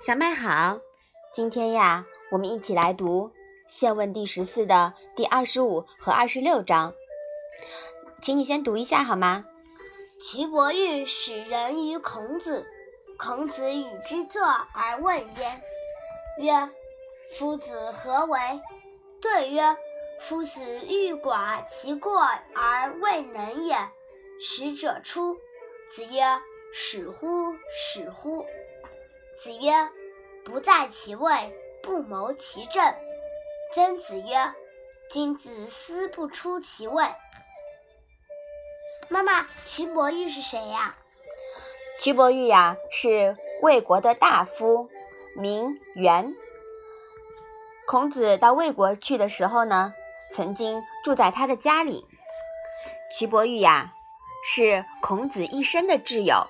小麦好，今天呀，我们一起来读《宪问》第十四的第二十五和二十六章，请你先读一下好吗？岐伯玉使人于孔子，孔子与之作而问焉，曰：“夫子何为？”对曰：“夫子欲寡其过而未能也。”使者出，子曰：“使乎！使乎！”子曰：“不在其位，不谋其政。”曾子曰：“君子思不出其位。”妈妈，岐伯玉是谁呀？岐伯玉呀，是魏国的大夫，名媛。孔子到魏国去的时候呢，曾经住在他的家里。岐伯玉呀，是孔子一生的挚友，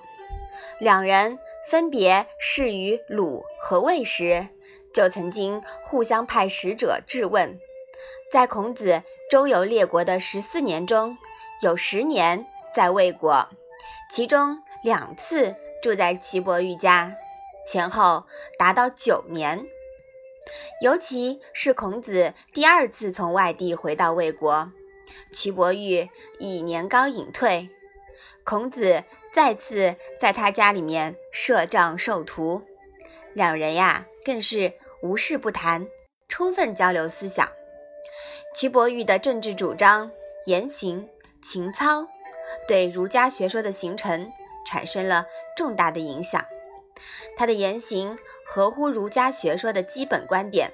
两人。分别侍于鲁和魏时，就曾经互相派使者质问。在孔子周游列国的十四年中，有十年在魏国，其中两次住在齐伯玉家，前后达到九年。尤其是孔子第二次从外地回到魏国，齐伯玉已年高隐退，孔子。再次在他家里面设帐授徒，两人呀更是无事不谈，充分交流思想。瞿伯玉的政治主张、言行、情操，对儒家学说的形成产生了重大的影响。他的言行合乎儒家学说的基本观点，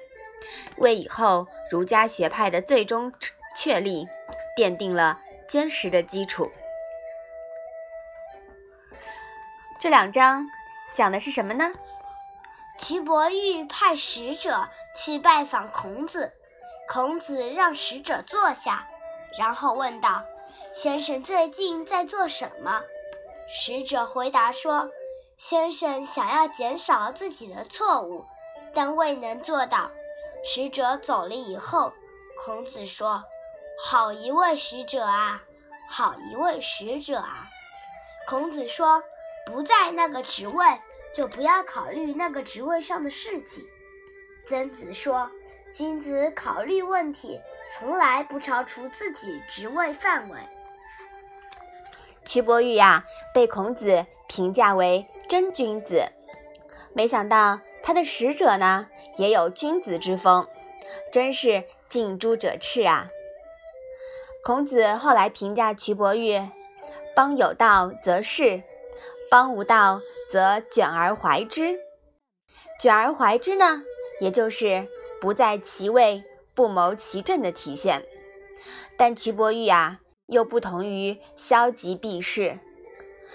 为以后儒家学派的最终确立奠定了坚实的基础。这两章讲的是什么呢？齐伯玉派使者去拜访孔子，孔子让使者坐下，然后问道：“先生最近在做什么？”使者回答说：“先生想要减少自己的错误，但未能做到。”使者走了以后，孔子说：“好一位使者啊！好一位使者啊！”孔子说。不在那个职位，就不要考虑那个职位上的事情。曾子说：“君子考虑问题，从来不超出自己职位范围。”瞿伯玉呀，被孔子评价为真君子。没想到他的使者呢，也有君子之风，真是近朱者赤啊。孔子后来评价瞿伯玉：“邦有道则仕。”邦无道，则卷而怀之。卷而怀之呢，也就是不在其位，不谋其政的体现。但瞿伯玉啊，又不同于消极避世，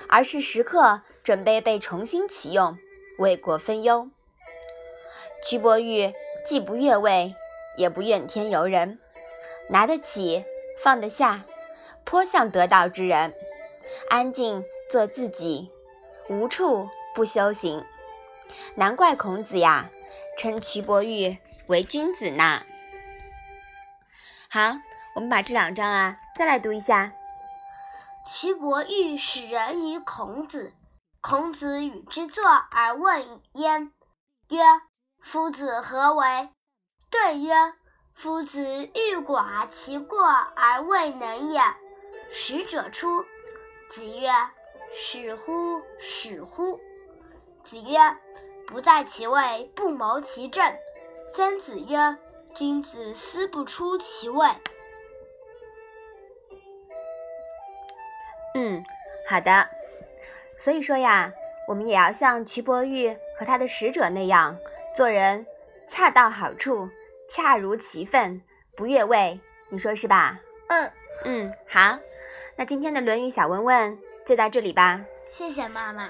而是时刻准备被重新启用，为国分忧。瞿伯玉既不越位，也不怨天尤人，拿得起，放得下，颇像得道之人，安静做自己。无处不修行，难怪孔子呀称瞿伯玉为君子呢。好，我们把这两章啊再来读一下。瞿伯玉使人于孔子，孔子与之作而问焉，曰：“夫子何为？”对曰：“夫子欲寡其过而未能也。”使者出，子曰。使乎！使乎！子曰：“不在其位，不谋其政。”曾子曰：“君子思不出其位。”嗯，好的。所以说呀，我们也要像瞿伯玉和他的使者那样做人，恰到好处，恰如其分，不越位。你说是吧？嗯嗯，好。那今天的《论语》小问问。就到这里吧，谢谢妈妈。